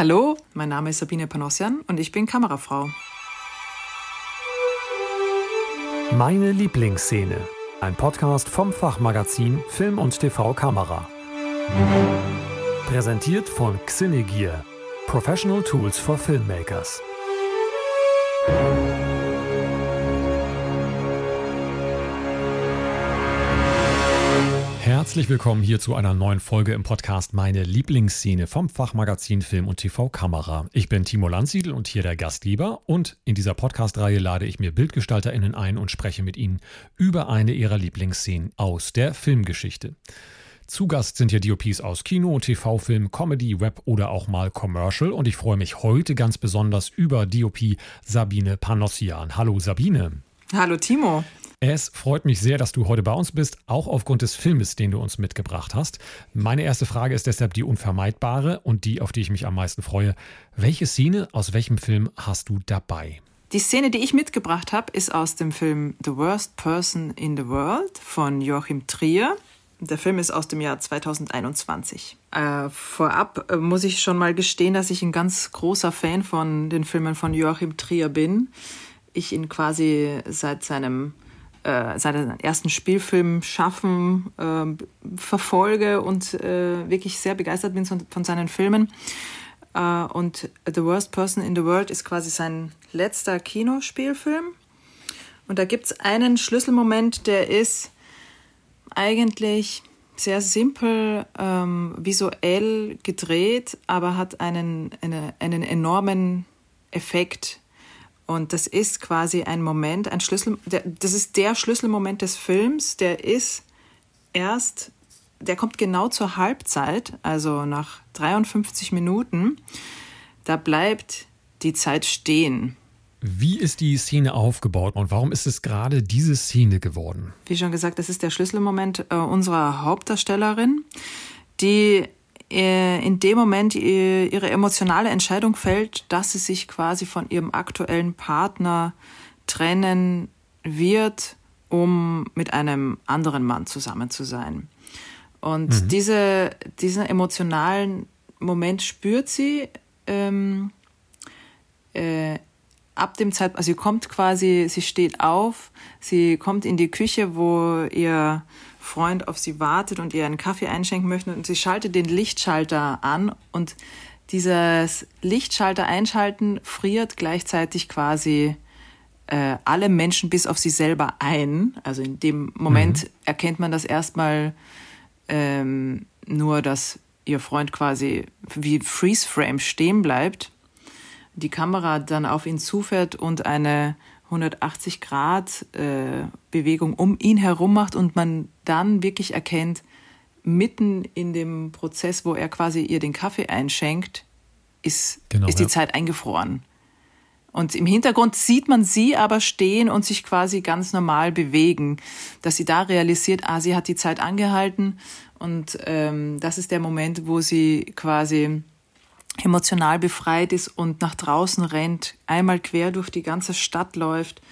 Hallo, mein Name ist Sabine Panossian und ich bin Kamerafrau. Meine Lieblingsszene. Ein Podcast vom Fachmagazin Film und TV Kamera. Präsentiert von Xinegear. Professional Tools for Filmmakers. Herzlich willkommen hier zu einer neuen Folge im Podcast Meine Lieblingsszene vom Fachmagazin Film und TV Kamera. Ich bin Timo Landsiedel und hier der Gastgeber und in dieser Podcast-Reihe lade ich mir BildgestalterInnen ein und spreche mit ihnen über eine ihrer Lieblingsszenen aus der Filmgeschichte. Zu Gast sind hier DOPs aus Kino, TV-Film, Comedy, Web oder auch mal Commercial und ich freue mich heute ganz besonders über DOP Sabine Panossian. Hallo Sabine. Hallo Timo. Es freut mich sehr, dass du heute bei uns bist, auch aufgrund des Filmes, den du uns mitgebracht hast. Meine erste Frage ist deshalb die unvermeidbare und die, auf die ich mich am meisten freue. Welche Szene aus welchem Film hast du dabei? Die Szene, die ich mitgebracht habe, ist aus dem Film The Worst Person in the World von Joachim Trier. Der Film ist aus dem Jahr 2021. Äh, vorab äh, muss ich schon mal gestehen, dass ich ein ganz großer Fan von den Filmen von Joachim Trier bin. Ich ihn quasi seit seinem äh, seinen ersten Spielfilm schaffen, äh, verfolge und äh, wirklich sehr begeistert bin von seinen Filmen. Äh, und The Worst Person in the World ist quasi sein letzter Kinospielfilm. Und da gibt es einen Schlüsselmoment, der ist eigentlich sehr simpel ähm, visuell gedreht, aber hat einen, eine, einen enormen Effekt und das ist quasi ein Moment, ein Schlüssel, das ist der Schlüsselmoment des Films, der ist erst, der kommt genau zur Halbzeit, also nach 53 Minuten. Da bleibt die Zeit stehen. Wie ist die Szene aufgebaut und warum ist es gerade diese Szene geworden? Wie schon gesagt, das ist der Schlüsselmoment äh, unserer Hauptdarstellerin, die in dem Moment ihre emotionale Entscheidung fällt, dass sie sich quasi von ihrem aktuellen Partner trennen wird, um mit einem anderen Mann zusammen zu sein. Und mhm. diese, diesen emotionalen Moment spürt sie ähm, äh, ab dem Zeitpunkt, also sie kommt quasi, sie steht auf, sie kommt in die Küche, wo ihr Freund auf sie wartet und ihr einen Kaffee einschenken möchte und sie schaltet den Lichtschalter an und dieses Lichtschalter einschalten friert gleichzeitig quasi äh, alle Menschen bis auf sie selber ein. Also in dem Moment mhm. erkennt man das erstmal ähm, nur, dass ihr Freund quasi wie Freeze Frame stehen bleibt, die Kamera dann auf ihn zufährt und eine 180 Grad äh, Bewegung um ihn herum macht und man dann wirklich erkennt, mitten in dem Prozess, wo er quasi ihr den Kaffee einschenkt, ist, genau, ist die ja. Zeit eingefroren. Und im Hintergrund sieht man sie aber stehen und sich quasi ganz normal bewegen, dass sie da realisiert, ah, sie hat die Zeit angehalten und ähm, das ist der Moment, wo sie quasi emotional befreit ist und nach draußen rennt, einmal quer durch die ganze Stadt läuft.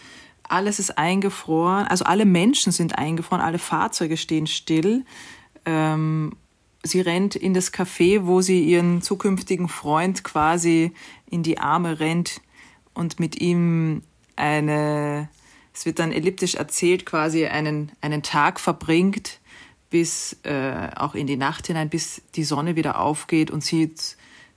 Alles ist eingefroren, also alle Menschen sind eingefroren, alle Fahrzeuge stehen still. Ähm, sie rennt in das Café, wo sie ihren zukünftigen Freund quasi in die Arme rennt und mit ihm eine, es wird dann elliptisch erzählt, quasi einen, einen Tag verbringt, bis äh, auch in die Nacht hinein, bis die Sonne wieder aufgeht und sie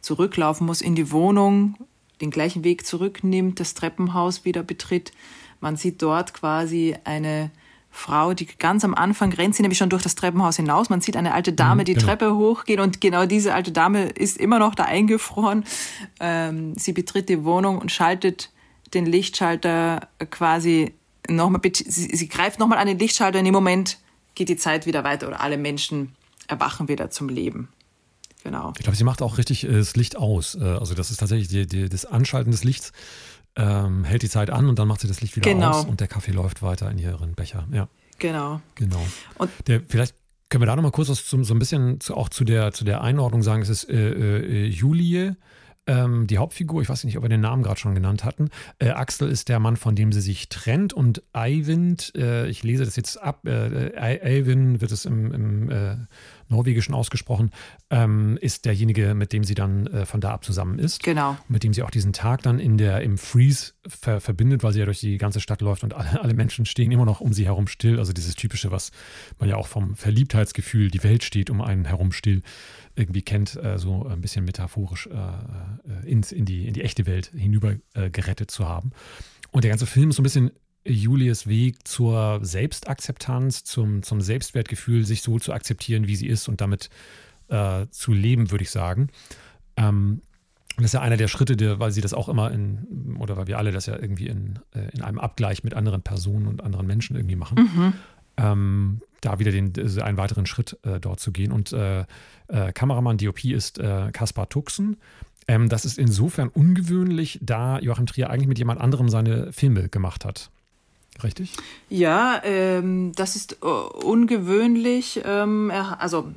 zurücklaufen muss in die Wohnung, den gleichen Weg zurücknimmt, das Treppenhaus wieder betritt. Man sieht dort quasi eine Frau, die ganz am Anfang rennt sie nämlich schon durch das Treppenhaus hinaus. Man sieht eine alte Dame mhm, die genau. Treppe hochgehen und genau diese alte Dame ist immer noch da eingefroren. Ähm, sie betritt die Wohnung und schaltet den Lichtschalter quasi nochmal, sie, sie greift nochmal an den Lichtschalter. In dem Moment geht die Zeit wieder weiter oder alle Menschen erwachen wieder zum Leben. Genau. Ich glaube, sie macht auch richtig äh, das Licht aus. Äh, also das ist tatsächlich die, die, das Anschalten des Lichts ähm, hält die Zeit an und dann macht sie das Licht wieder genau. aus und der Kaffee läuft weiter in ihren Becher. Ja. Genau. Genau. Und der, vielleicht können wir da nochmal kurz was zum, so ein bisschen zu, auch zu der, zu der Einordnung sagen. Es ist äh, äh, Julie, ähm, die Hauptfigur. Ich weiß nicht, ob wir den Namen gerade schon genannt hatten. Äh, Axel ist der Mann, von dem sie sich trennt und Eivind, äh, ich lese das jetzt ab, äh, Eivind wird es im, im Norwegischen ausgesprochen, ähm, ist derjenige, mit dem sie dann äh, von da ab zusammen ist. Genau. Mit dem sie auch diesen Tag dann in der, im Freeze ver verbindet, weil sie ja durch die ganze Stadt läuft und alle, alle Menschen stehen immer noch um sie herum still. Also dieses typische, was man ja auch vom Verliebtheitsgefühl, die Welt steht um einen herum still, irgendwie kennt, äh, so ein bisschen metaphorisch äh, äh ins, in, die, in die echte Welt hinüber gerettet zu haben. Und der ganze Film ist so ein bisschen Julies Weg zur Selbstakzeptanz, zum, zum Selbstwertgefühl, sich so zu akzeptieren, wie sie ist und damit äh, zu leben, würde ich sagen. Ähm, das ist ja einer der Schritte, der, weil sie das auch immer in, oder weil wir alle das ja irgendwie in, äh, in einem Abgleich mit anderen Personen und anderen Menschen irgendwie machen. Mhm. Ähm, da wieder den, einen weiteren Schritt äh, dort zu gehen. Und äh, äh, Kameramann DOP ist äh, Kaspar Tuxen. Ähm, das ist insofern ungewöhnlich, da Joachim Trier eigentlich mit jemand anderem seine Filme gemacht hat. Richtig? Ja, ähm, das ist uh, ungewöhnlich. Ähm, also,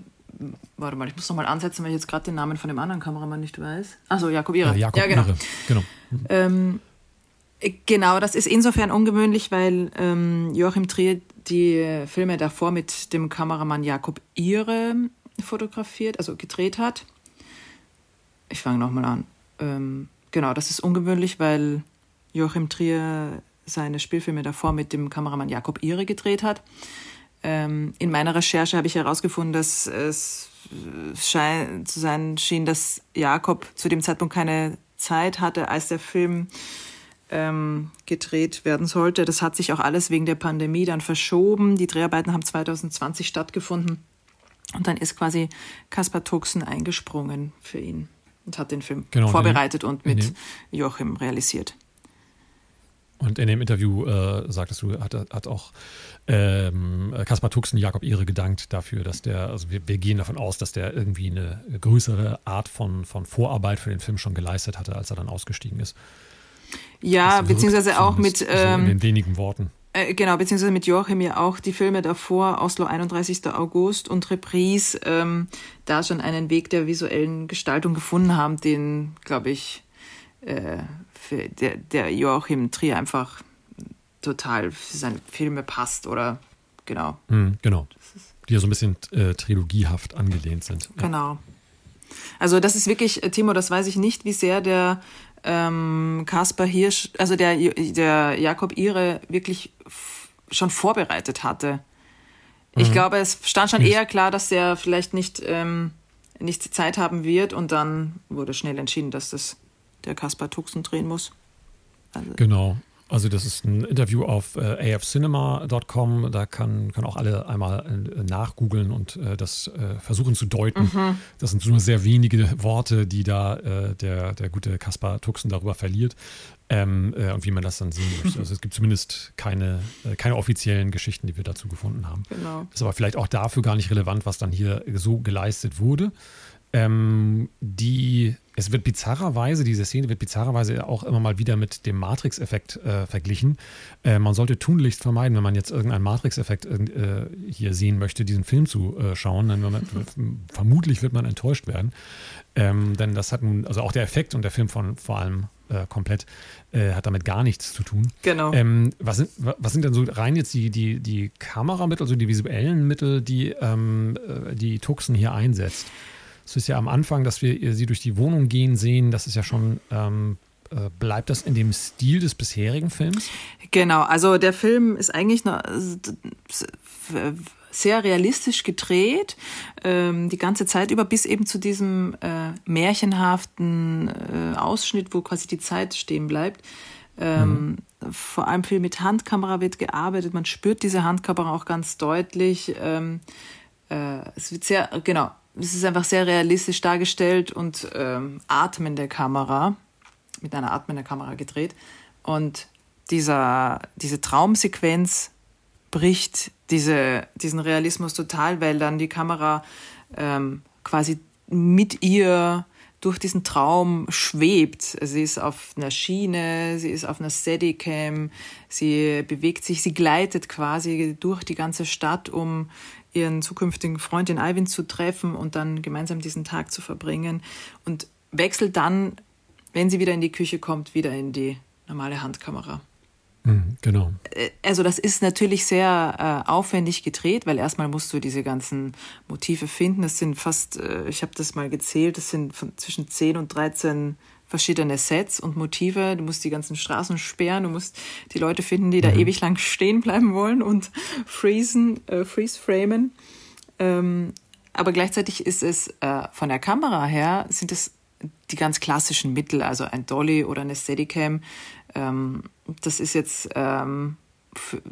warte mal, ich muss noch mal ansetzen, weil ich jetzt gerade den Namen von dem anderen Kameramann nicht weiß. Achso, Jakob Ihre. Äh, Jakob ja, genau. Ihre. genau. Ähm, genau, das ist insofern ungewöhnlich, weil ähm, Joachim Trier die Filme davor mit dem Kameramann Jakob Ihre fotografiert, also gedreht hat. Ich fange nochmal an. Ähm, genau, das ist ungewöhnlich, weil Joachim Trier seine Spielfilme davor mit dem Kameramann Jakob Ihre gedreht hat. Ähm, in meiner Recherche habe ich herausgefunden, dass es schein, zu sein schien, dass Jakob zu dem Zeitpunkt keine Zeit hatte, als der Film ähm, gedreht werden sollte. Das hat sich auch alles wegen der Pandemie dann verschoben. Die Dreharbeiten haben 2020 stattgefunden. Und dann ist quasi Kaspar Tuxen eingesprungen für ihn und hat den Film genau, vorbereitet und mit Joachim realisiert. Und in dem Interview äh, sagtest du, hat, hat auch ähm, Kaspar Tuxen Jakob Ihre gedankt dafür, dass der, also wir, wir, gehen davon aus, dass der irgendwie eine größere Art von, von Vorarbeit für den Film schon geleistet hatte, als er dann ausgestiegen ist. Ja, beziehungsweise auch mit. Ähm, so in ähm, den wenigen Worten. Äh, genau, beziehungsweise mit Joachim ja auch die Filme davor, Oslo 31. August und Reprise, ähm, da schon einen Weg der visuellen Gestaltung gefunden haben, den, glaube ich, äh, für der, der Joachim Trier einfach total für seine Filme passt oder genau. Mhm, genau. Die ja so ein bisschen äh, trilogiehaft angelehnt sind. Genau. Also das ist wirklich, äh, Timo, das weiß ich nicht, wie sehr der ähm, Kaspar Hirsch, also der, der Jakob Ihre wirklich schon vorbereitet hatte. Ich mhm. glaube, es stand schon eher klar, dass er vielleicht nicht, ähm, nicht Zeit haben wird und dann wurde schnell entschieden, dass das der Kaspar Tuxen drehen muss. Also genau. Also das ist ein Interview auf äh, afcinema.com. Da kann, können auch alle einmal äh, nachgoogeln und äh, das äh, versuchen zu deuten. Mhm. Das sind nur sehr wenige Worte, die da äh, der, der gute Kaspar Tuxen darüber verliert ähm, äh, und wie man das dann sehen möchte. Also es gibt zumindest keine, keine offiziellen Geschichten, die wir dazu gefunden haben. Genau. Ist aber vielleicht auch dafür gar nicht relevant, was dann hier so geleistet wurde. Ähm, die, es wird bizarrerweise, diese Szene wird bizarrerweise auch immer mal wieder mit dem Matrix-Effekt äh, verglichen. Äh, man sollte tunlichst vermeiden, wenn man jetzt irgendeinen Matrix-Effekt äh, hier sehen möchte, diesen Film zu äh, schauen. Dann man, vermutlich wird man enttäuscht werden. Ähm, denn das hat nun, also auch der Effekt und der Film von vor allem äh, komplett, äh, hat damit gar nichts zu tun. Genau. Ähm, was, sind, was sind denn so rein jetzt die, die, die Kameramittel, also die visuellen Mittel, die ähm, die Tuxen hier einsetzt? Es ist ja am Anfang, dass wir sie durch die Wohnung gehen sehen. Das ist ja schon. Ähm, äh, bleibt das in dem Stil des bisherigen Films? Genau, also der Film ist eigentlich noch sehr realistisch gedreht, ähm, die ganze Zeit über, bis eben zu diesem äh, märchenhaften äh, Ausschnitt, wo quasi die Zeit stehen bleibt. Ähm, mhm. Vor allem viel mit Handkamera wird gearbeitet, man spürt diese Handkamera auch ganz deutlich. Ähm, äh, es wird sehr, genau, es ist einfach sehr realistisch dargestellt und ähm, atmende Kamera, mit einer atmenden Kamera gedreht. Und dieser, diese Traumsequenz bricht diese, diesen Realismus total, weil dann die Kamera ähm, quasi mit ihr durch diesen Traum schwebt. Sie ist auf einer Schiene, sie ist auf einer Steadicam, sie bewegt sich, sie gleitet quasi durch die ganze Stadt, um ihren zukünftigen Freund, den Alvin, zu treffen und dann gemeinsam diesen Tag zu verbringen und wechselt dann, wenn sie wieder in die Küche kommt, wieder in die normale Handkamera. Mhm, genau. Äh, also das ist natürlich sehr äh, aufwendig gedreht, weil erstmal musst du diese ganzen Motive finden. Es sind fast, äh, ich habe das mal gezählt, es sind von zwischen 10 und 13 verschiedene Sets und Motive. Du musst die ganzen Straßen sperren, du musst die Leute finden, die da mhm. ewig lang stehen bleiben wollen und freezen, äh, freeze-framen. Ähm, aber gleichzeitig ist es äh, von der Kamera her, sind es die ganz klassischen Mittel, also ein Dolly oder eine Steadicam. Ähm, das ist jetzt, ähm,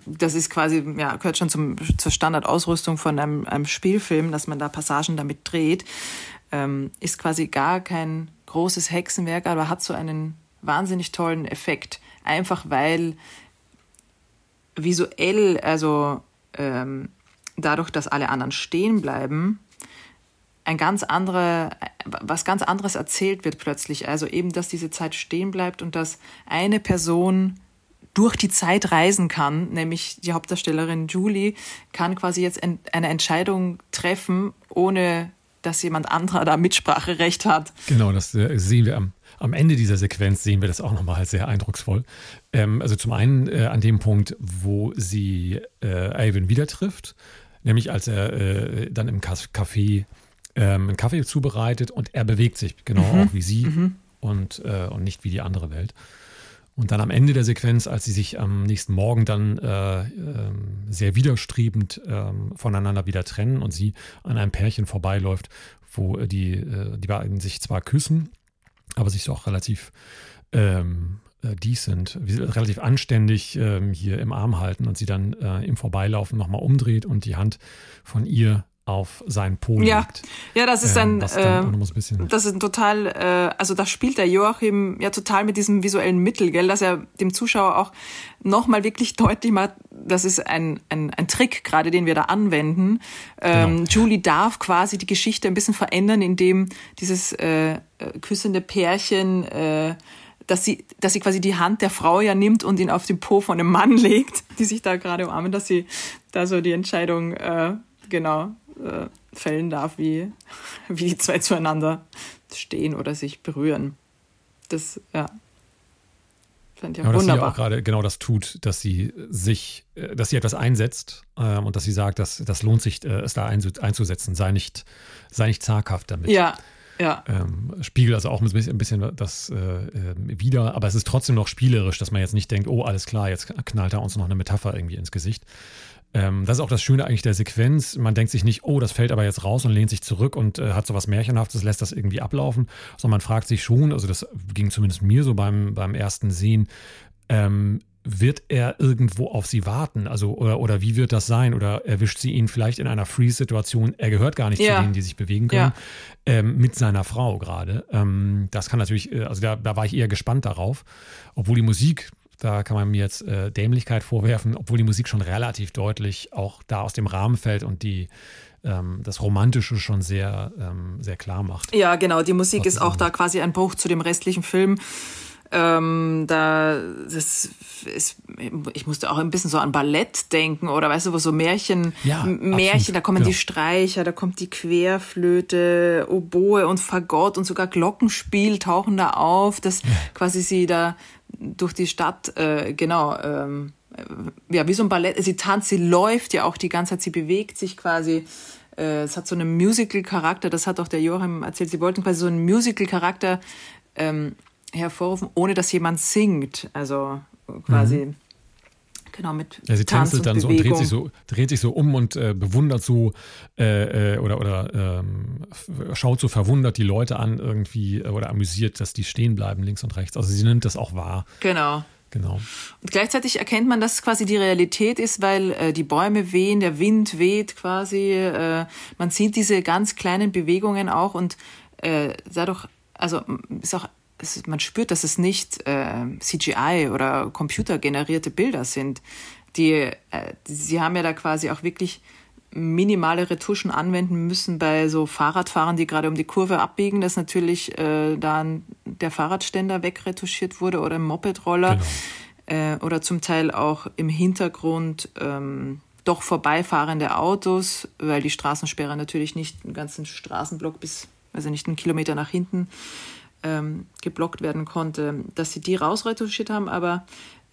das ist quasi, ja, gehört schon zum, zur Standardausrüstung von einem, einem Spielfilm, dass man da Passagen damit dreht. Ähm, ist quasi gar kein großes Hexenwerk, aber hat so einen wahnsinnig tollen Effekt. Einfach weil visuell, also ähm, dadurch, dass alle anderen stehen bleiben, ein ganz andere, was ganz anderes erzählt wird plötzlich. Also eben, dass diese Zeit stehen bleibt und dass eine Person durch die Zeit reisen kann, nämlich die Hauptdarstellerin Julie, kann quasi jetzt eine Entscheidung treffen, ohne dass jemand anderer da Mitspracherecht hat. Genau, das äh, sehen wir am, am Ende dieser Sequenz, sehen wir das auch nochmal sehr eindrucksvoll. Ähm, also zum einen äh, an dem Punkt, wo sie äh, Alvin wieder trifft, nämlich als er äh, dann im Café ähm, einen Kaffee zubereitet und er bewegt sich, genau mhm. auch wie sie mhm. und, äh, und nicht wie die andere Welt. Und dann am Ende der Sequenz, als sie sich am nächsten Morgen dann äh, äh, sehr widerstrebend äh, voneinander wieder trennen und sie an einem Pärchen vorbeiläuft, wo die, äh, die beiden sich zwar küssen, aber sich auch relativ ähm, äh, decent, relativ anständig ähm, hier im Arm halten und sie dann äh, im Vorbeilaufen nochmal umdreht und die Hand von ihr auf seinen Po ja. liegt. Ja, das ist ähm, ein, äh, das ist ein total, äh, also da spielt der Joachim ja total mit diesem visuellen Mittel, gell, dass er dem Zuschauer auch nochmal wirklich deutlich macht, das ist ein, ein, ein Trick gerade, den wir da anwenden. Ähm, genau. Julie darf quasi die Geschichte ein bisschen verändern, indem dieses äh, küssende Pärchen äh, dass sie, dass sie quasi die Hand der Frau ja nimmt und ihn auf den Po von einem Mann legt, die sich da gerade umarmen, dass sie da so die Entscheidung äh, genau äh, fällen darf, wie, wie die zwei zueinander stehen oder sich berühren. Das, ja. Fand ich auch ja, wunderbar. Dass sie auch gerade genau das tut, dass sie sich, äh, dass sie etwas einsetzt ähm, und dass sie sagt, dass das lohnt sich, äh, es da einzusetzen. Sei nicht, sei nicht zaghaft damit. Ja, ja. Ähm, spiegelt also auch ein bisschen, ein bisschen das äh, ähm, wieder, aber es ist trotzdem noch spielerisch, dass man jetzt nicht denkt, oh, alles klar, jetzt knallt er uns noch eine Metapher irgendwie ins Gesicht. Ähm, das ist auch das Schöne eigentlich der Sequenz. Man denkt sich nicht, oh, das fällt aber jetzt raus und lehnt sich zurück und äh, hat so was Märchenhaftes, lässt das irgendwie ablaufen, sondern man fragt sich schon, also das ging zumindest mir so beim, beim ersten Sehen, ähm, wird er irgendwo auf sie warten? Also, oder, oder wie wird das sein? Oder erwischt sie ihn vielleicht in einer Freeze-Situation? Er gehört gar nicht ja. zu denen, die sich bewegen können, ja. ähm, mit seiner Frau gerade. Ähm, das kann natürlich, äh, also da, da war ich eher gespannt darauf, obwohl die Musik da kann man mir jetzt äh, Dämlichkeit vorwerfen, obwohl die Musik schon relativ deutlich auch da aus dem Rahmen fällt und die ähm, das Romantische schon sehr, ähm, sehr klar macht. Ja, genau. Die Musik ist auch da quasi ein Bruch zu dem restlichen Film. Ähm, da das ist, ich musste auch ein bisschen so an Ballett denken oder weißt du, wo so Märchen, ja, Märchen, absolut, da kommen genau. die Streicher, da kommt die Querflöte, Oboe und Fagott und sogar Glockenspiel tauchen da auf, dass ja. quasi sie da durch die Stadt, äh, genau, ähm, ja, wie so ein Ballett, sie tanzt, sie läuft ja auch die ganze Zeit, sie bewegt sich quasi. Äh, es hat so einen Musical-Charakter, das hat auch der Joachim erzählt, sie wollten quasi so einen Musical-Charakter ähm, hervorrufen, ohne dass jemand singt. Also quasi. Mhm. Genau, mit ja, sie tänzelt dann Bewegung. so und dreht sich so, dreht sich so um und äh, bewundert so äh, äh, oder, oder ähm, schaut so verwundert die Leute an irgendwie äh, oder amüsiert, dass die stehen bleiben links und rechts. Also sie nimmt das auch wahr. Genau. Genau. Und gleichzeitig erkennt man, dass es quasi die Realität ist, weil äh, die Bäume wehen, der Wind weht quasi. Äh, man sieht diese ganz kleinen Bewegungen auch und äh, dadurch, also ist auch es, man spürt, dass es nicht äh, CGI oder computergenerierte Bilder sind. Die, äh, sie haben ja da quasi auch wirklich minimale Retuschen anwenden müssen bei so Fahrradfahrern, die gerade um die Kurve abbiegen, dass natürlich äh, dann der Fahrradständer wegretuschiert wurde oder ein Mopedroller genau. äh, oder zum Teil auch im Hintergrund ähm, doch vorbeifahrende Autos, weil die Straßensperre natürlich nicht einen ganzen Straßenblock bis, also nicht einen Kilometer nach hinten ähm, geblockt werden konnte, dass sie die rausretuschiert haben, aber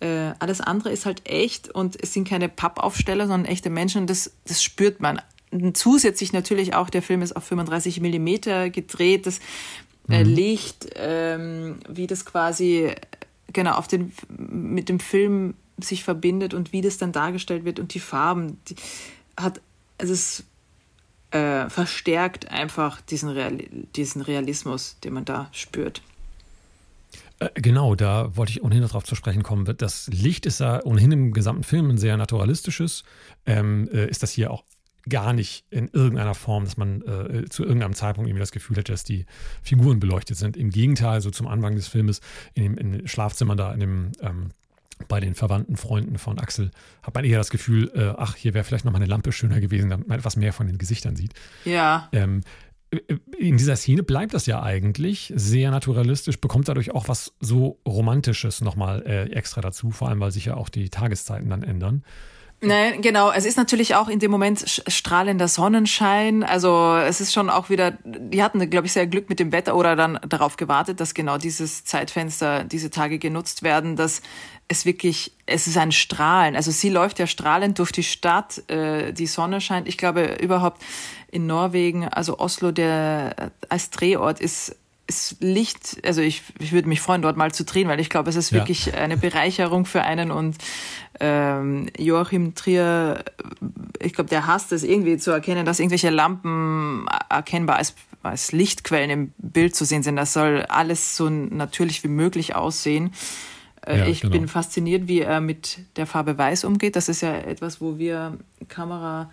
Äh, alles andere ist halt echt und es sind keine Pappaufsteller, sondern echte Menschen. Das, das spürt man. Und zusätzlich natürlich auch, der Film ist auf 35 Millimeter gedreht. Das äh, mhm. Licht, ähm, wie das quasi genau auf den mit dem Film sich verbindet und wie das dann dargestellt wird und die Farben, die hat also es äh, verstärkt einfach diesen, Real, diesen Realismus, den man da spürt. Äh, genau, da wollte ich ohnehin drauf zu sprechen kommen. Das Licht ist ja ohnehin im gesamten Film ein sehr naturalistisches. Ähm, äh, ist das hier auch gar nicht in irgendeiner Form, dass man äh, zu irgendeinem Zeitpunkt irgendwie das Gefühl hätte, dass die Figuren beleuchtet sind. Im Gegenteil, so zum Anfang des Filmes, in dem, in Schlafzimmer da, in dem ähm, bei den verwandten Freunden von Axel hat man eher das Gefühl, äh, ach, hier wäre vielleicht noch mal eine Lampe schöner gewesen, damit man etwas mehr von den Gesichtern sieht. Ja. Ähm, in dieser Szene bleibt das ja eigentlich sehr naturalistisch, bekommt dadurch auch was so Romantisches nochmal äh, extra dazu, vor allem weil sich ja auch die Tageszeiten dann ändern. Nein, genau. Es ist natürlich auch in dem Moment strahlender Sonnenschein. Also es ist schon auch wieder, die hatten, glaube ich, sehr Glück mit dem Wetter oder dann darauf gewartet, dass genau dieses Zeitfenster, diese Tage genutzt werden, dass es wirklich, es ist ein Strahlen. Also sie läuft ja strahlend durch die Stadt, äh, die Sonne scheint. Ich glaube überhaupt in Norwegen, also Oslo, der als Drehort ist ist Licht, also ich, ich würde mich freuen, dort mal zu drehen, weil ich glaube, es ist ja. wirklich eine Bereicherung für einen und ähm, Joachim Trier, ich glaube, der hasst es irgendwie zu erkennen, dass irgendwelche Lampen erkennbar als, als Lichtquellen im Bild zu sehen sind. Das soll alles so natürlich wie möglich aussehen. Äh, ja, ich genau. bin fasziniert, wie er mit der Farbe Weiß umgeht. Das ist ja etwas, wo wir Kamera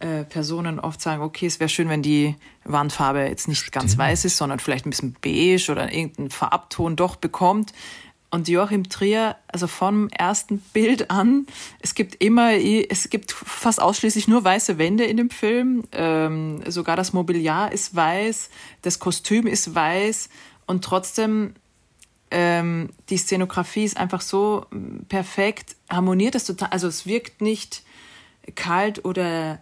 äh, Personen oft sagen, okay, es wäre schön, wenn die Wandfarbe jetzt nicht Stimmt. ganz weiß ist, sondern vielleicht ein bisschen beige oder irgendeinen Farbton doch bekommt. Und Joachim Trier, also vom ersten Bild an, es gibt immer, es gibt fast ausschließlich nur weiße Wände in dem Film. Ähm, sogar das Mobiliar ist weiß, das Kostüm ist weiß und trotzdem ähm, die Szenografie ist einfach so perfekt, harmoniert es total. Also es wirkt nicht kalt oder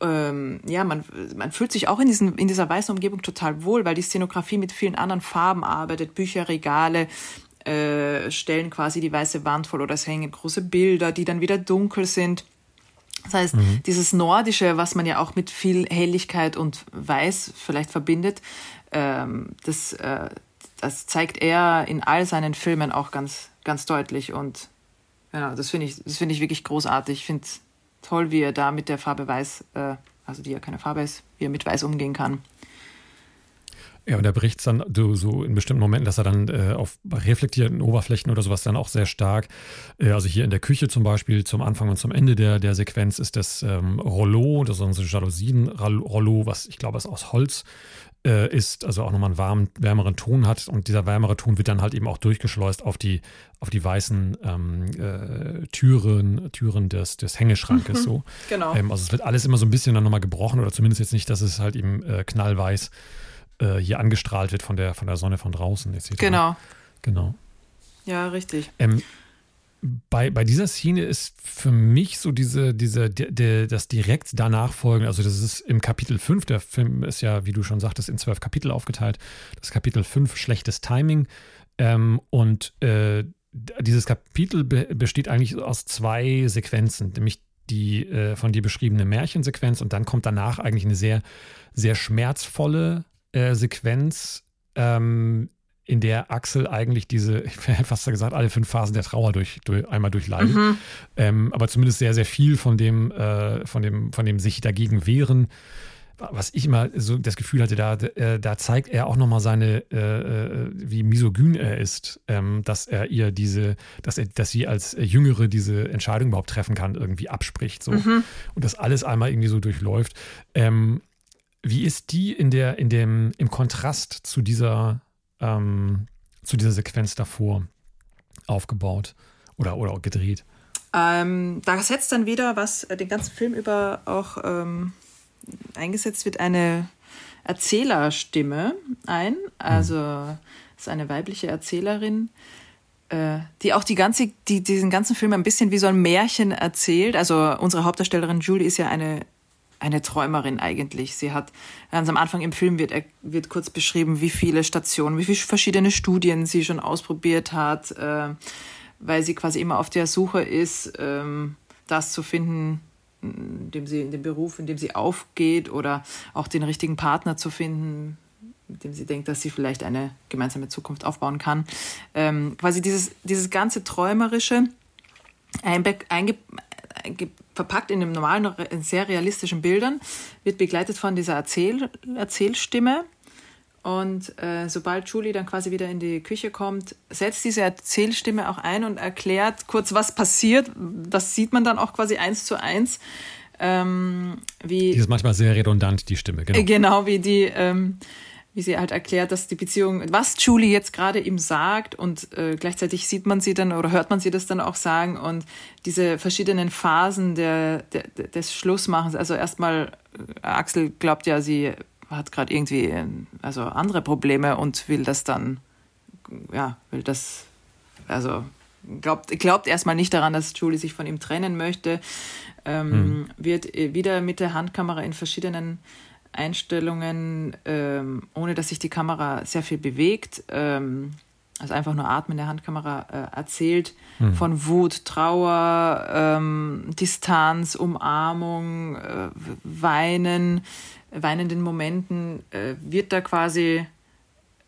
ähm, ja, man, man fühlt sich auch in, diesen, in dieser weißen Umgebung total wohl, weil die Szenografie mit vielen anderen Farben arbeitet, Bücherregale, äh, stellen quasi die weiße Wand voll oder es hängen große Bilder, die dann wieder dunkel sind. Das heißt, mhm. dieses Nordische, was man ja auch mit viel Helligkeit und Weiß vielleicht verbindet, ähm, das, äh, das zeigt er in all seinen Filmen auch ganz, ganz deutlich. Und ja, das finde ich, das finde ich wirklich großartig. Ich finde toll, wie er da mit der Farbe Weiß, äh, also die ja keine Farbe ist, wie er mit Weiß umgehen kann. Ja, und er bricht dann so, so, in bestimmten Momenten, dass er dann äh, auf reflektierten Oberflächen oder sowas dann auch sehr stark, äh, also hier in der Küche zum Beispiel, zum Anfang und zum Ende der, der Sequenz ist das ähm, Rollo, das ist unsere Jalousien-Rollo, was ich glaube, ist aus Holz äh, ist, also auch nochmal einen warmen, wärmeren Ton hat und dieser wärmere Ton wird dann halt eben auch durchgeschleust auf die, auf die weißen ähm, äh, Türen, Türen des, des Hängeschrankes mhm, so. Genau. Ähm, also es wird alles immer so ein bisschen dann nochmal gebrochen oder zumindest jetzt nicht, dass es halt eben äh, knallweiß äh, hier angestrahlt wird von der, von der Sonne von draußen etc. Genau. Genau. Ja, richtig. Ähm, bei, bei dieser Szene ist für mich so diese, diese, de, de, das direkt danach folgen, also das ist im Kapitel 5, der Film ist ja, wie du schon sagtest, in zwölf Kapitel aufgeteilt. Das Kapitel 5, schlechtes Timing. Ähm, und äh, dieses Kapitel be besteht eigentlich aus zwei Sequenzen, nämlich die äh, von dir beschriebene Märchensequenz und dann kommt danach eigentlich eine sehr, sehr schmerzvolle äh, Sequenz, ähm, in der Axel eigentlich diese, ich hätte fast gesagt, alle fünf Phasen der Trauer durch, durch einmal durchleidet. Mhm. Ähm, aber zumindest sehr, sehr viel von dem, äh, von dem, von dem sich dagegen wehren. Was ich immer so das Gefühl hatte, da, äh, da zeigt er auch nochmal seine, äh, äh, wie misogyn er ist, ähm, dass er ihr diese, dass er, dass sie als Jüngere diese Entscheidung überhaupt treffen kann, irgendwie abspricht. So. Mhm. Und das alles einmal irgendwie so durchläuft. Ähm, wie ist die in der, in dem, im Kontrast zu dieser ähm, zu dieser Sequenz davor aufgebaut oder, oder auch gedreht? Ähm, da setzt dann wieder, was den ganzen Film über auch ähm, eingesetzt wird, eine Erzählerstimme ein. Also mhm. ist eine weibliche Erzählerin, äh, die auch die ganze, die, diesen ganzen Film ein bisschen wie so ein Märchen erzählt. Also unsere Hauptdarstellerin Julie ist ja eine eine Träumerin eigentlich. Sie hat ganz am Anfang im Film wird, wird kurz beschrieben, wie viele Stationen, wie viele verschiedene Studien sie schon ausprobiert hat, äh, weil sie quasi immer auf der Suche ist, ähm, das zu finden, in dem sie in dem Beruf, in dem sie aufgeht oder auch den richtigen Partner zu finden, mit dem sie denkt, dass sie vielleicht eine gemeinsame Zukunft aufbauen kann. Ähm, quasi dieses, dieses ganze Träumerische, einge, einge, verpackt in dem normalen, sehr realistischen Bildern, wird begleitet von dieser Erzähl, Erzählstimme. Und äh, sobald Julie dann quasi wieder in die Küche kommt, setzt diese Erzählstimme auch ein und erklärt kurz, was passiert. Das sieht man dann auch quasi eins zu eins. Ähm, wie, die ist manchmal sehr redundant, die Stimme, genau. Genau, wie die, ähm, wie sie halt erklärt, dass die Beziehung, was Julie jetzt gerade ihm sagt und äh, gleichzeitig sieht man sie dann oder hört man sie das dann auch sagen und diese verschiedenen Phasen der, der des Schlussmachens. Also erstmal, äh, Axel glaubt ja, sie hat gerade irgendwie also andere Probleme und will das dann, ja, will das, also glaubt, glaubt erstmal nicht daran, dass Julie sich von ihm trennen möchte, ähm, hm. wird äh, wieder mit der Handkamera in verschiedenen Einstellungen, ähm, ohne dass sich die Kamera sehr viel bewegt, ähm, also einfach nur Atmen der Handkamera äh, erzählt, hm. von Wut, Trauer, ähm, Distanz, Umarmung, äh, Weinen, weinenden Momenten, äh, wird da quasi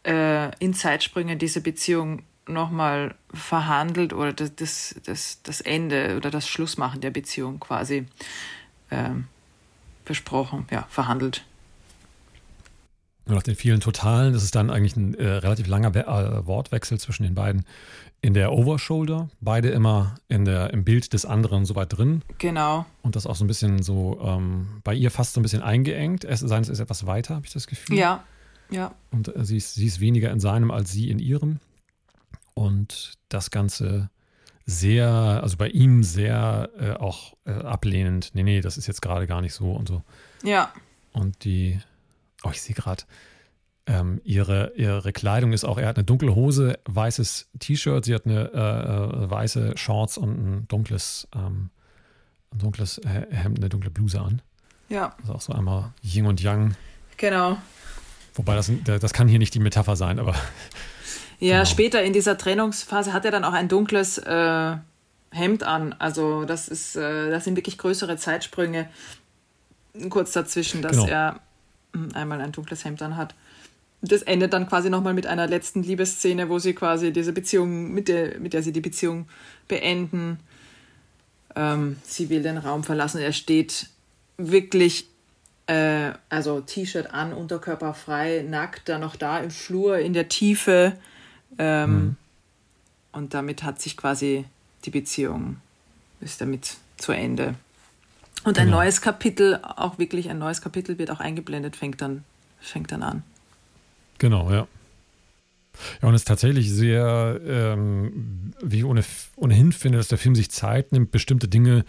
äh, in Zeitsprüngen diese Beziehung nochmal verhandelt oder das, das, das, das Ende oder das Schlussmachen der Beziehung quasi ähm, besprochen, ja, verhandelt. Nach den vielen Totalen ist es dann eigentlich ein äh, relativ langer We äh, Wortwechsel zwischen den beiden in der Overshoulder, beide immer in der, im Bild des anderen so weit drin. Genau. Und das auch so ein bisschen so ähm, bei ihr fast so ein bisschen eingeengt. Es, seines ist etwas weiter, habe ich das Gefühl. Ja, ja. Und äh, sie, ist, sie ist weniger in seinem als sie in ihrem. Und das Ganze sehr, also bei ihm sehr äh, auch äh, ablehnend. Nee, nee, das ist jetzt gerade gar nicht so und so. Ja. Und die oh, ich sehe gerade, ähm, ihre, ihre Kleidung ist auch, er hat eine dunkle Hose, weißes T-Shirt, sie hat eine äh, äh, weiße Shorts und ein dunkles, ähm, ein dunkles Hemd, eine dunkle Bluse an. Ja. Also auch so einmal Yin und Yang. Genau. Wobei das, das kann hier nicht die Metapher sein, aber. Ja, genau. später in dieser Trennungsphase hat er dann auch ein dunkles äh, Hemd an. Also das ist, äh, das sind wirklich größere Zeitsprünge kurz dazwischen, dass genau. er einmal ein dunkles Hemd an hat. Das endet dann quasi nochmal mit einer letzten Liebesszene, wo sie quasi diese Beziehung, mit der, mit der sie die Beziehung beenden. Ähm, sie will den Raum verlassen. Er steht wirklich, äh, also T-Shirt an, Unterkörper frei, nackt, dann noch da im Flur, in der Tiefe. Ähm, mhm. Und damit hat sich quasi die Beziehung, ist damit zu Ende. Und ein genau. neues Kapitel, auch wirklich ein neues Kapitel wird auch eingeblendet, fängt dann, fängt dann an. Genau, ja. Ja, und es ist tatsächlich sehr, ähm, wie ich ohne, ohnehin finde, dass der Film sich Zeit nimmt, bestimmte Dinge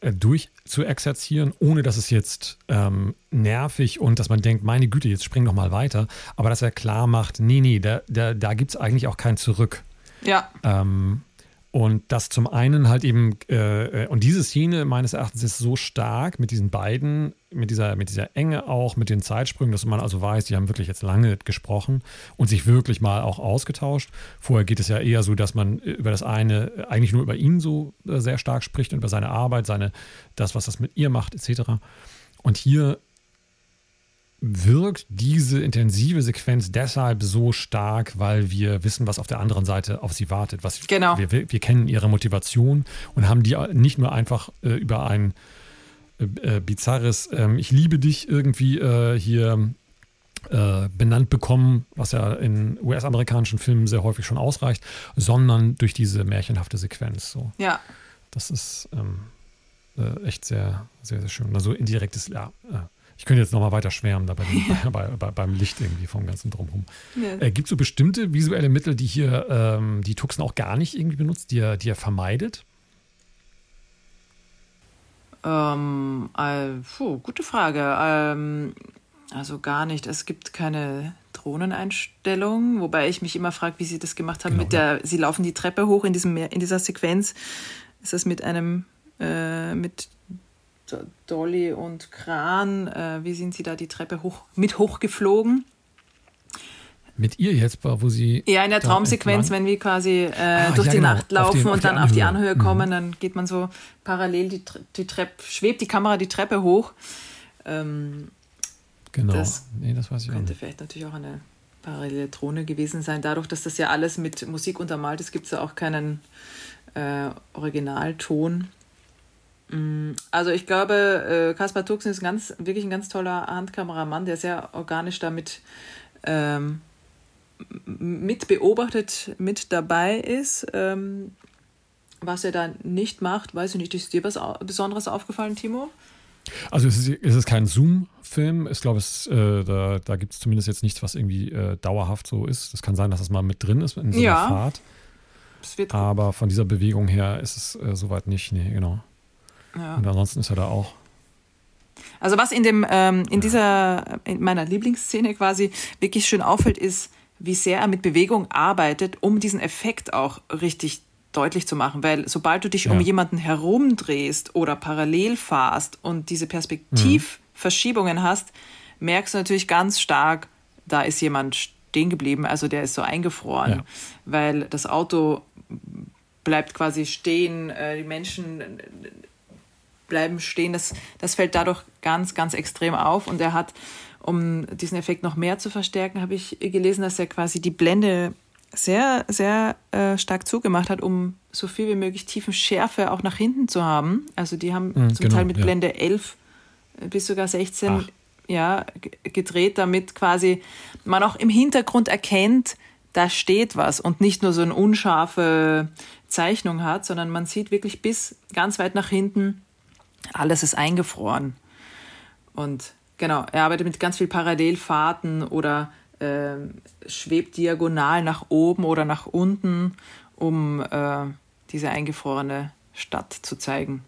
äh, durchzuexerzieren, ohne dass es jetzt ähm, nervig und dass man denkt, meine Güte, jetzt spring doch mal weiter. Aber dass er klar macht, nee, nee, da, da, da gibt es eigentlich auch kein Zurück. Ja. Ähm, und das zum einen halt eben, äh, und diese Szene meines Erachtens ist so stark mit diesen beiden, mit dieser, mit dieser Enge auch, mit den Zeitsprüngen, dass man also weiß, die haben wirklich jetzt lange gesprochen und sich wirklich mal auch ausgetauscht. Vorher geht es ja eher so, dass man über das eine eigentlich nur über ihn so äh, sehr stark spricht und über seine Arbeit, seine, das, was das mit ihr macht, etc. Und hier wirkt diese intensive Sequenz deshalb so stark, weil wir wissen, was auf der anderen Seite auf sie wartet. Was, genau. Wir, wir kennen ihre Motivation und haben die nicht nur einfach äh, über ein äh, äh bizarres äh, Ich liebe dich irgendwie äh, hier äh, benannt bekommen, was ja in US-amerikanischen Filmen sehr häufig schon ausreicht, sondern durch diese märchenhafte Sequenz. So. Ja. Das ist ähm, echt sehr, sehr, sehr schön. Also indirektes, ja ich könnte jetzt nochmal weiter schwärmen da bei dem, bei, bei, beim Licht irgendwie vom ganzen Drumherum. Ja. Äh, Gibt es so bestimmte visuelle Mittel, die hier ähm, die Tuxen auch gar nicht irgendwie benutzt, die er, die er vermeidet? Ähm, äh, puh, gute Frage. Ähm, also gar nicht. Es gibt keine Drohneneinstellung, wobei ich mich immer frage, wie sie das gemacht haben. Genau, mit der, sie laufen die Treppe hoch in, diesem, in dieser Sequenz. Ist das mit einem, äh, mit Dolly und Kran, äh, wie sind sie da die Treppe hoch, mit hochgeflogen? Mit ihr jetzt, wo sie. Ja, in der Traumsequenz, wenn wir quasi äh, ah, durch ja, die genau. Nacht laufen den, und dann auf die Anhöhe mhm. kommen, dann geht man so parallel die, die Treppe, schwebt die Kamera die Treppe hoch. Ähm, genau. Das, nee, das weiß ich könnte vielleicht natürlich auch eine parallele Drohne gewesen sein. Dadurch, dass das ja alles mit Musik untermalt ist, gibt es ja auch keinen äh, Originalton. Mm, also ich glaube, äh, Kaspar Tuxen ist ein ganz, wirklich ein ganz toller Handkameramann, der sehr organisch damit ähm, mit beobachtet, mit dabei ist. Ähm, was er da nicht macht, weiß ich nicht. Ist dir was Besonderes aufgefallen, Timo? Also es ist, es ist kein Zoom-Film. Ich glaube, es, äh, da, da gibt es zumindest jetzt nichts, was irgendwie äh, dauerhaft so ist. Es kann sein, dass das mal mit drin ist in so einer ja. Fahrt. Aber von dieser Bewegung her ist es äh, soweit nicht. Nee, genau. Ja. Und ansonsten ist er da auch. Also was in dem ähm, in dieser in meiner Lieblingsszene quasi wirklich schön auffällt, ist, wie sehr er mit Bewegung arbeitet, um diesen Effekt auch richtig deutlich zu machen, weil sobald du dich ja. um jemanden herumdrehst oder parallel fahrst und diese Perspektivverschiebungen mhm. hast, merkst du natürlich ganz stark, da ist jemand stehen geblieben, also der ist so eingefroren, ja. weil das Auto bleibt quasi stehen, äh, die Menschen bleiben stehen, das, das fällt dadurch ganz, ganz extrem auf und er hat, um diesen Effekt noch mehr zu verstärken, habe ich gelesen, dass er quasi die Blende sehr, sehr äh, stark zugemacht hat, um so viel wie möglich Tiefenschärfe auch nach hinten zu haben. Also die haben mhm, zum genau, Teil mit ja. Blende 11 äh, bis sogar 16 ja, gedreht, damit quasi man auch im Hintergrund erkennt, da steht was und nicht nur so eine unscharfe Zeichnung hat, sondern man sieht wirklich bis ganz weit nach hinten, alles ist eingefroren. Und genau, er arbeitet mit ganz viel Parallelfahrten oder äh, schwebt diagonal nach oben oder nach unten, um äh, diese eingefrorene Stadt zu zeigen.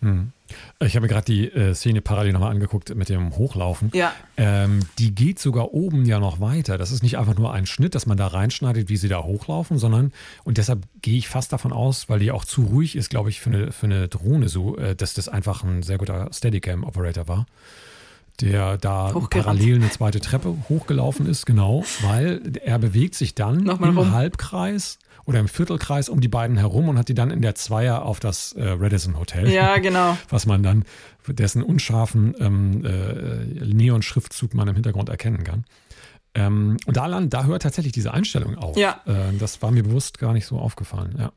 Hm. Ich habe mir gerade die äh, Szene parallel nochmal angeguckt mit dem Hochlaufen. Ja. Ähm, die geht sogar oben ja noch weiter. Das ist nicht einfach nur ein Schnitt, dass man da reinschneidet, wie sie da hochlaufen, sondern, und deshalb gehe ich fast davon aus, weil die auch zu ruhig ist, glaube ich, für eine, für eine Drohne so, äh, dass das einfach ein sehr guter Steadicam-Operator war der da parallel eine zweite Treppe hochgelaufen ist, genau, weil er bewegt sich dann Nochmal im rum. Halbkreis oder im Viertelkreis um die beiden herum und hat die dann in der Zweier auf das äh, Radisson Hotel. Ja, genau. Was man dann, dessen unscharfen ähm, äh, Neon-Schriftzug man im Hintergrund erkennen kann. Ähm, und da, da hört tatsächlich diese Einstellung auf. Ja. Äh, das war mir bewusst gar nicht so aufgefallen, ja.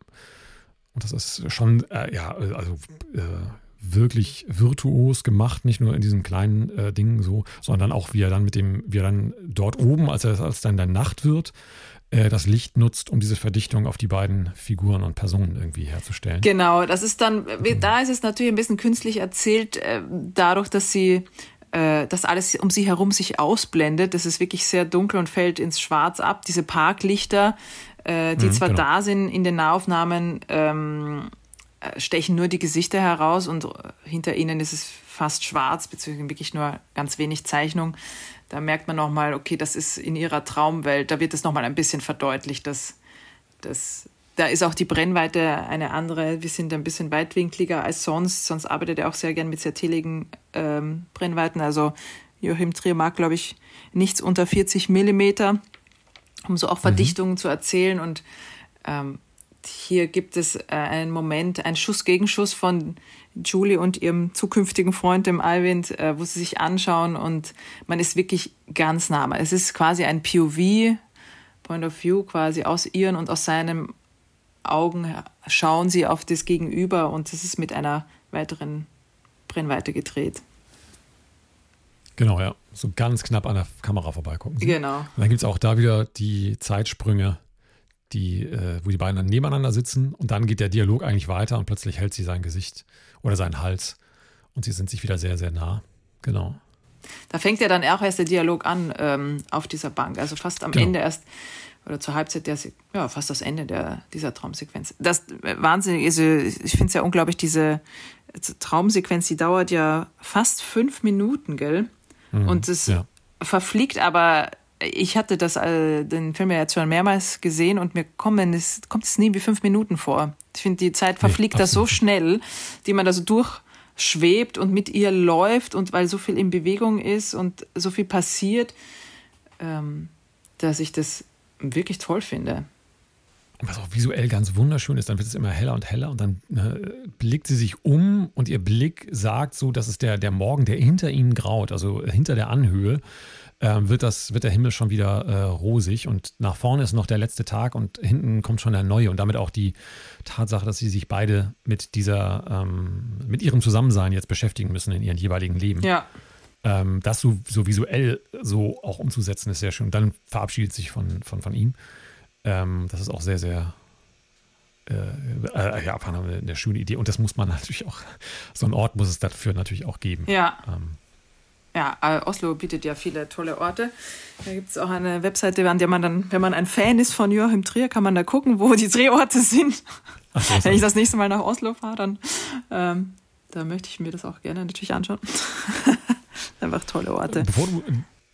Und das ist schon, äh, ja, also äh, wirklich virtuos gemacht, nicht nur in diesem kleinen äh, Ding so, sondern auch wie er dann mit dem, wie er dann dort oben, als er als dann der Nacht wird, äh, das Licht nutzt, um diese Verdichtung auf die beiden Figuren und Personen irgendwie herzustellen. Genau, das ist dann, da ist es natürlich ein bisschen künstlich erzählt, äh, dadurch, dass sie äh, dass alles um sie herum sich ausblendet. Das ist wirklich sehr dunkel und fällt ins Schwarz ab. Diese Parklichter, äh, die mhm, zwar genau. da sind in den Nahaufnahmen, ähm, äh, stechen nur die Gesichter heraus und hinter ihnen ist es fast schwarz, beziehungsweise wirklich nur ganz wenig Zeichnung. Da merkt man nochmal, okay, das ist in ihrer Traumwelt, da wird es nochmal ein bisschen verdeutlicht, dass, dass da ist auch die Brennweite eine andere. Wir sind ein bisschen weitwinkliger als sonst. Sonst arbeitet er auch sehr gern mit sehr teligen ähm, Brennweiten. Also Joachim Trier mag, glaube ich, nichts unter 40 Millimeter, um so auch mhm. Verdichtungen mhm. zu erzählen. Und ähm, hier gibt es äh, einen Moment, einen Schuss-Gegenschuss von Julie und ihrem zukünftigen Freund, dem Alwind, äh, wo sie sich anschauen und man ist wirklich ganz nah. Es ist quasi ein POV, Point of View, quasi aus ihren und aus seinen Augen schauen sie auf das Gegenüber und es ist mit einer weiteren Brennweite gedreht. Genau, ja. So ganz knapp an der Kamera vorbeigucken. Genau. Und dann gibt es auch da wieder die Zeitsprünge die, äh, wo die beiden dann nebeneinander sitzen und dann geht der Dialog eigentlich weiter und plötzlich hält sie sein Gesicht oder seinen Hals und sie sind sich wieder sehr, sehr nah. Genau. Da fängt ja dann auch erst der Dialog an ähm, auf dieser Bank, also fast am genau. Ende erst oder zur Halbzeit der, ja, fast das Ende der, dieser Traumsequenz. Das äh, wahnsinnig ist, also ich finde es ja unglaublich, diese Traumsequenz, die dauert ja fast fünf Minuten, gell? Mhm, und es ja. verfliegt aber ich hatte das, äh, den Film ja jetzt schon mehrmals gesehen und mir kommen es, kommt es nie wie fünf Minuten vor. Ich finde, die Zeit verfliegt nee, da so schnell, die man da so durchschwebt und mit ihr läuft und weil so viel in Bewegung ist und so viel passiert. Ähm, dass ich das wirklich toll finde. Was auch visuell ganz wunderschön ist, dann wird es immer heller und heller und dann äh, blickt sie sich um und ihr Blick sagt so, dass es der, der Morgen, der hinter ihnen graut, also hinter der Anhöhe, äh, wird, das, wird der Himmel schon wieder äh, rosig und nach vorne ist noch der letzte Tag und hinten kommt schon der neue und damit auch die Tatsache, dass sie sich beide mit dieser, ähm, mit ihrem Zusammensein jetzt beschäftigen müssen in ihren jeweiligen Leben. Ja. Ähm, das so, so visuell so auch umzusetzen, ist sehr schön. Und dann verabschiedet sich von, von, von ihm. Ähm, das ist auch sehr, sehr äh, äh, ja, eine, eine, schöne Idee. Und das muss man natürlich auch, so einen Ort muss es dafür natürlich auch geben. Ja. Ähm. Ja, äh, Oslo bietet ja viele tolle Orte. Da gibt es auch eine Webseite, an der man dann, wenn man ein Fan ist von Joachim Trier, kann man da gucken, wo die Drehorte sind. So, wenn ich das nächste Mal nach Oslo fahre, dann ähm, da möchte ich mir das auch gerne natürlich anschauen. Einfach tolle Orte. Bevor du,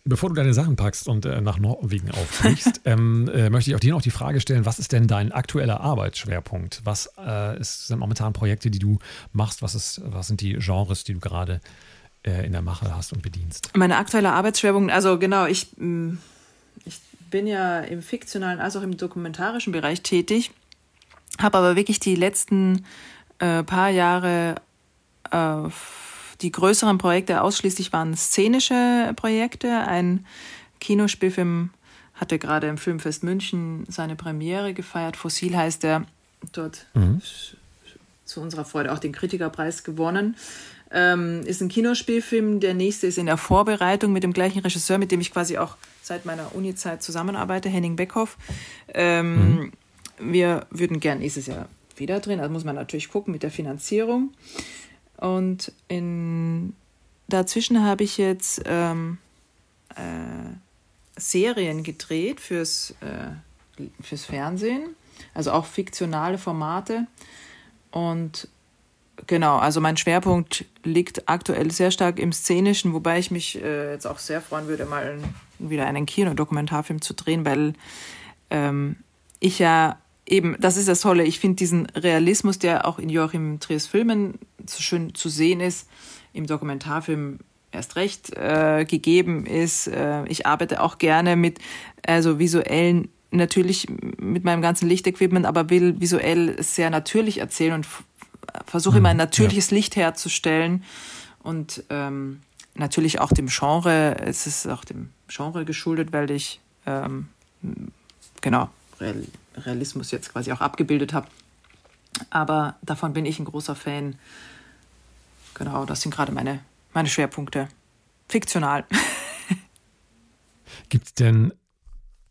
bevor du deine Sachen packst und äh, nach Norwegen aufbrichst, ähm, äh, möchte ich auch dir noch die Frage stellen, was ist denn dein aktueller Arbeitsschwerpunkt? Was äh, ist, sind momentan Projekte, die du machst? Was, ist, was sind die Genres, die du gerade äh, in der Mache hast und bedienst? Meine aktuelle Arbeitsschwerpunkt, also genau, ich, mm, ich bin ja im fiktionalen als auch im dokumentarischen Bereich tätig, habe aber wirklich die letzten äh, paar Jahre äh, die größeren Projekte ausschließlich waren szenische Projekte. Ein Kinospielfilm hatte gerade im Filmfest München seine Premiere gefeiert. Fossil heißt er. Dort mhm. zu unserer Freude auch den Kritikerpreis gewonnen. Ähm, ist ein Kinospielfilm. Der nächste ist in der Vorbereitung mit dem gleichen Regisseur, mit dem ich quasi auch seit meiner Uni-Zeit zusammenarbeite, Henning Beckhoff. Ähm, mhm. Wir würden gern nächstes Jahr wieder drehen. Also muss man natürlich gucken mit der Finanzierung. Und in, dazwischen habe ich jetzt ähm, äh, Serien gedreht fürs, äh, fürs Fernsehen, also auch fiktionale Formate. Und genau, also mein Schwerpunkt liegt aktuell sehr stark im Szenischen, wobei ich mich äh, jetzt auch sehr freuen würde, mal wieder einen Kinodokumentarfilm zu drehen, weil ähm, ich ja eben, das ist das Tolle. Ich finde diesen Realismus, der auch in Joachim Triers Filmen so schön zu sehen ist, im Dokumentarfilm erst recht äh, gegeben ist. Äh, ich arbeite auch gerne mit also visuellen, natürlich mit meinem ganzen Lichtequipment, aber will visuell sehr natürlich erzählen und versuche immer ein mhm, natürliches ja. Licht herzustellen und ähm, natürlich auch dem Genre. Es ist auch dem Genre geschuldet, weil ich ähm, genau Realismus jetzt quasi auch abgebildet habe. Aber davon bin ich ein großer Fan. Genau, das sind gerade meine, meine Schwerpunkte. Fiktional. Gibt es denn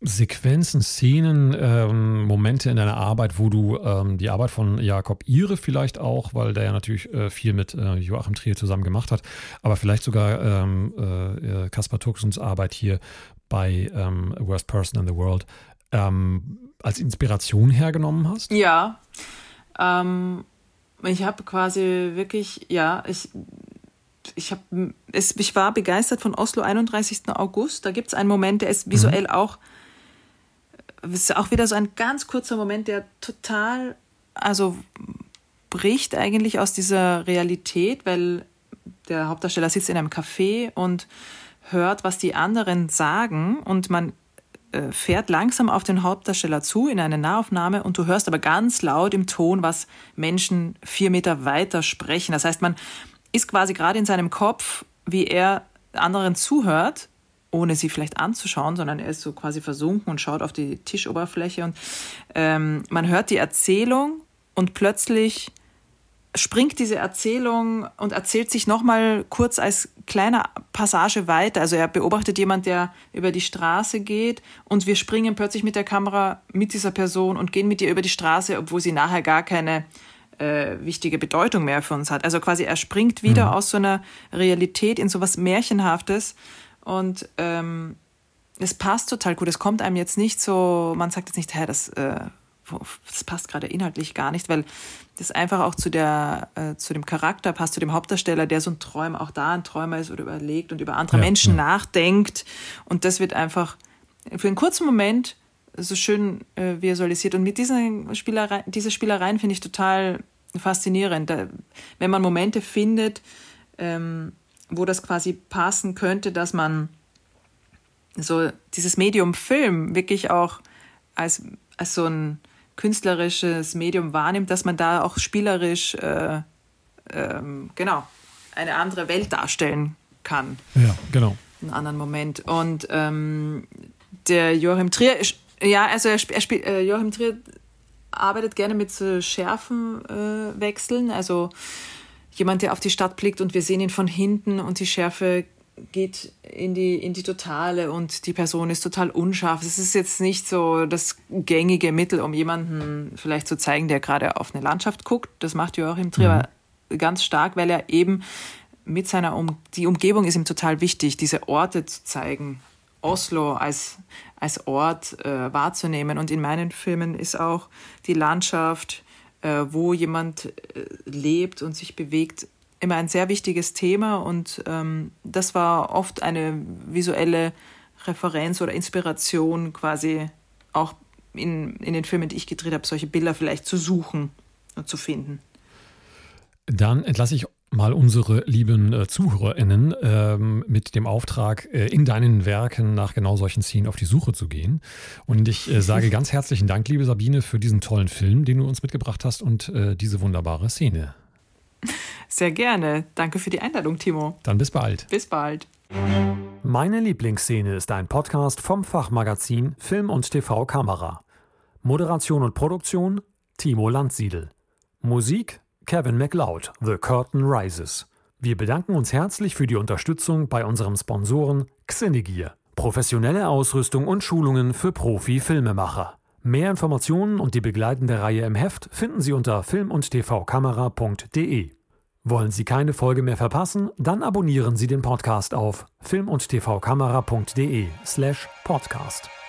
Sequenzen, Szenen, ähm, Momente in deiner Arbeit, wo du ähm, die Arbeit von Jakob Ihre vielleicht auch, weil der ja natürlich äh, viel mit äh, Joachim Trier zusammen gemacht hat, aber vielleicht sogar ähm, äh, Kaspar Tuxens Arbeit hier bei ähm, Worst Person in the World, ähm, als Inspiration hergenommen hast? Ja. Ähm, ich habe quasi wirklich, ja, ich, ich, hab, es, ich war begeistert von Oslo 31. August. Da gibt es einen Moment, der ist visuell mhm. auch, ist auch wieder so ein ganz kurzer Moment, der total, also bricht eigentlich aus dieser Realität, weil der Hauptdarsteller sitzt in einem Café und hört, was die anderen sagen und man äh, fährt langsam auf den Hauptdarsteller zu in eine Nahaufnahme und du hörst aber ganz laut im Ton, was Menschen vier Meter weiter sprechen. Das heißt, man ist quasi gerade in seinem Kopf, wie er anderen zuhört, ohne sie vielleicht anzuschauen, sondern er ist so quasi versunken und schaut auf die Tischoberfläche und ähm, man hört die Erzählung und plötzlich springt diese Erzählung und erzählt sich nochmal kurz als kleine Passage weiter. Also er beobachtet jemand, der über die Straße geht und wir springen plötzlich mit der Kamera mit dieser Person und gehen mit ihr über die Straße, obwohl sie nachher gar keine äh, wichtige Bedeutung mehr für uns hat. Also quasi er springt wieder mhm. aus so einer Realität in so was Märchenhaftes und ähm, es passt total gut. Es kommt einem jetzt nicht so, man sagt jetzt nicht, hey, das äh, das passt gerade inhaltlich gar nicht, weil das einfach auch zu der, äh, zu dem Charakter passt, zu dem Hauptdarsteller, der so ein Träumer, auch da ein Träumer ist oder überlegt und über andere ja, Menschen ja. nachdenkt. Und das wird einfach für einen kurzen Moment so schön äh, visualisiert. Und mit diesen Spielereien, diese Spielereien finde ich total faszinierend. Da, wenn man Momente findet, ähm, wo das quasi passen könnte, dass man so dieses Medium Film wirklich auch als, als so ein künstlerisches Medium wahrnimmt, dass man da auch spielerisch äh, ähm, genau eine andere Welt darstellen kann. Ja, genau. Einen anderen Moment. Und ähm, der Joachim Trier, ja, also er, spielt, äh, Joachim Trier arbeitet gerne mit so Schärfenwechseln. Äh, also jemand, der auf die Stadt blickt und wir sehen ihn von hinten und die Schärfe geht in die, in die Totale und die Person ist total unscharf. Es ist jetzt nicht so das gängige Mittel, um jemanden vielleicht zu zeigen, der gerade auf eine Landschaft guckt. Das macht Joachim Trier mhm. ganz stark, weil er eben mit seiner um die Umgebung ist ihm total wichtig, diese Orte zu zeigen. Oslo als, als Ort äh, wahrzunehmen. Und in meinen Filmen ist auch die Landschaft, äh, wo jemand äh, lebt und sich bewegt, immer ein sehr wichtiges Thema und ähm, das war oft eine visuelle Referenz oder Inspiration quasi auch in, in den Filmen, die ich gedreht habe, solche Bilder vielleicht zu suchen und zu finden. Dann entlasse ich mal unsere lieben äh, ZuhörerInnen ähm, mit dem Auftrag, äh, in deinen Werken nach genau solchen Szenen auf die Suche zu gehen. Und ich äh, sage ganz herzlichen Dank, liebe Sabine, für diesen tollen Film, den du uns mitgebracht hast und äh, diese wunderbare Szene. Sehr gerne. Danke für die Einladung, Timo. Dann bis bald. Bis bald. Meine Lieblingsszene ist ein Podcast vom Fachmagazin Film und TV Kamera. Moderation und Produktion Timo Landsiedel. Musik Kevin MacLeod, The Curtain Rises. Wir bedanken uns herzlich für die Unterstützung bei unserem Sponsoren Xenegear. Professionelle Ausrüstung und Schulungen für Profi-Filmemacher. Mehr Informationen und die begleitende Reihe im Heft finden Sie unter film- und tvkamera.de. Wollen Sie keine Folge mehr verpassen? Dann abonnieren Sie den Podcast auf film- und tvkamera.de slash podcast.